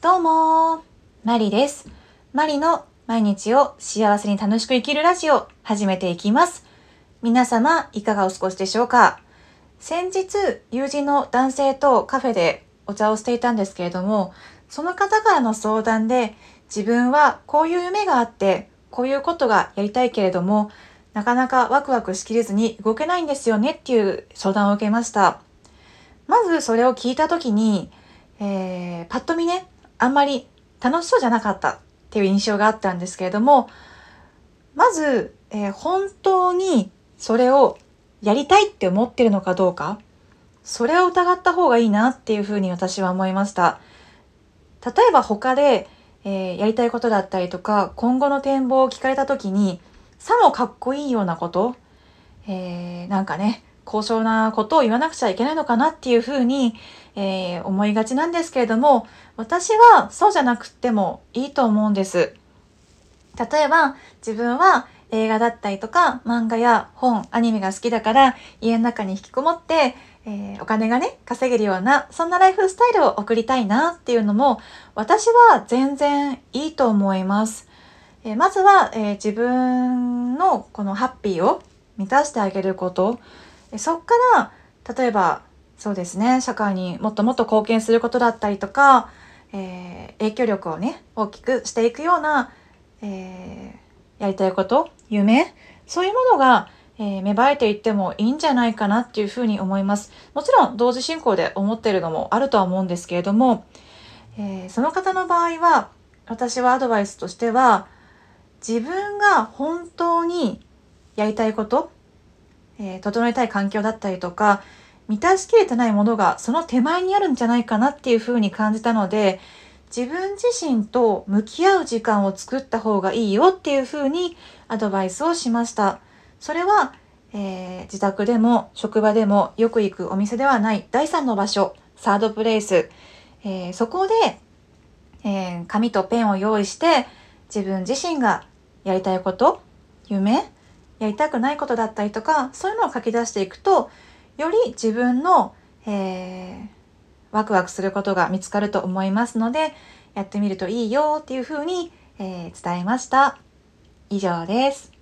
どうもマリです。マリの毎日を幸せに楽しく生きるラジオ始めていきます。皆様いかがお過ごしでしょうか先日友人の男性とカフェでお茶をしていたんですけれどもその方からの相談で自分はこういう夢があってこういうことがやりたいけれどもなかなかワクワクしきれずに動けないんですよねっていう相談を受けました。まずそれを聞いた時に、えー、パッと見ねあんまり楽しそうじゃなかったっていう印象があったんですけれども、まず、えー、本当にそれをやりたいって思ってるのかどうか、それを疑った方がいいなっていうふうに私は思いました。例えば他で、えー、やりたいことだったりとか、今後の展望を聞かれた時に、さもかっこいいようなこと、えー、なんかね、高尚なことを言わなくちゃいけないのかなっていうふうに、えー、思いがちなんですけれども、私はそうじゃなくてもいいと思うんです。例えば、自分は映画だったりとか漫画や本、アニメが好きだから家の中に引きこもって、えー、お金がね、稼げるような、そんなライフスタイルを送りたいなっていうのも、私は全然いいと思います。えー、まずは、えー、自分のこのハッピーを満たしてあげること、そっから例えばそうですね社会にもっともっと貢献することだったりとか、えー、影響力をね大きくしていくような、えー、やりたいこと夢そういうものが、えー、芽生えていってもいいんじゃないかなっていうふうに思います。もちろん同時進行で思っているのもあるとは思うんですけれども、えその方の場合は私はアドバイスとしては自分が本当にやりたいことえー、整えたい環境だったりとか、満たしきれてないものがその手前にあるんじゃないかなっていうふうに感じたので、自分自身と向き合う時間を作った方がいいよっていうふうにアドバイスをしました。それは、えー、自宅でも職場でもよく行くお店ではない第三の場所、サードプレイス、えー、そこで、えー、紙とペンを用意して自分自身がやりたいこと、夢、やりたくないことだったりとかそういうのを書き出していくとより自分の、えー、ワクワクすることが見つかると思いますのでやってみるといいよっていうふうに、えー、伝えました。以上です。